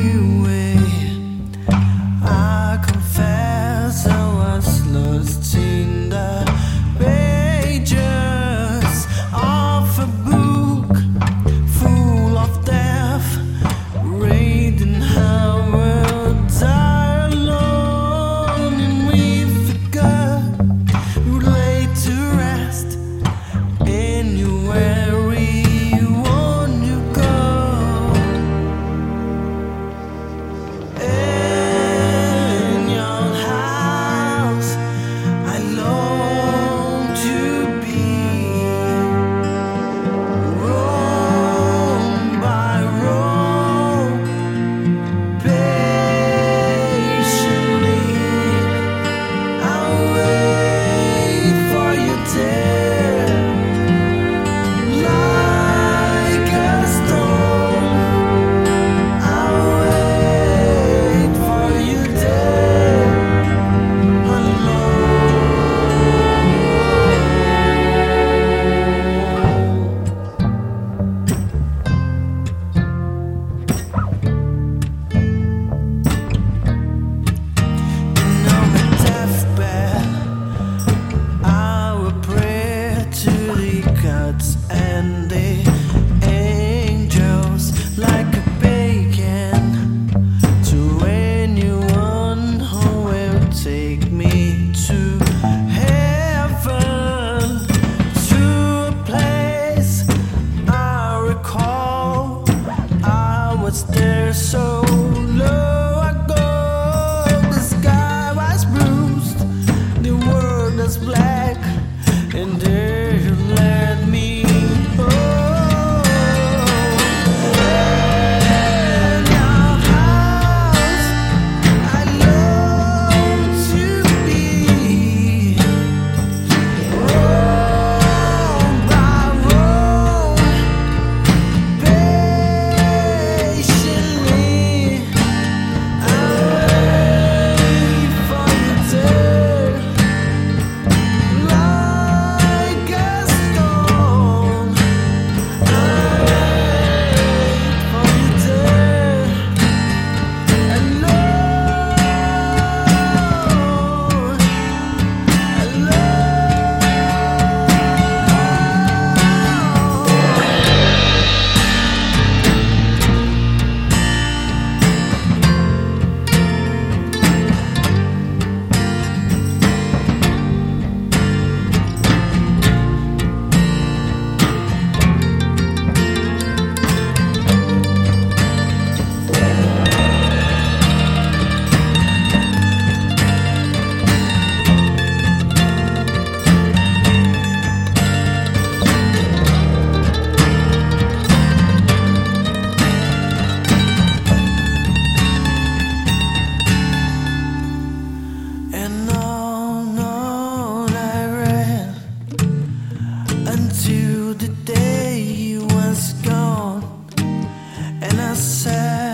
you black and dirty. said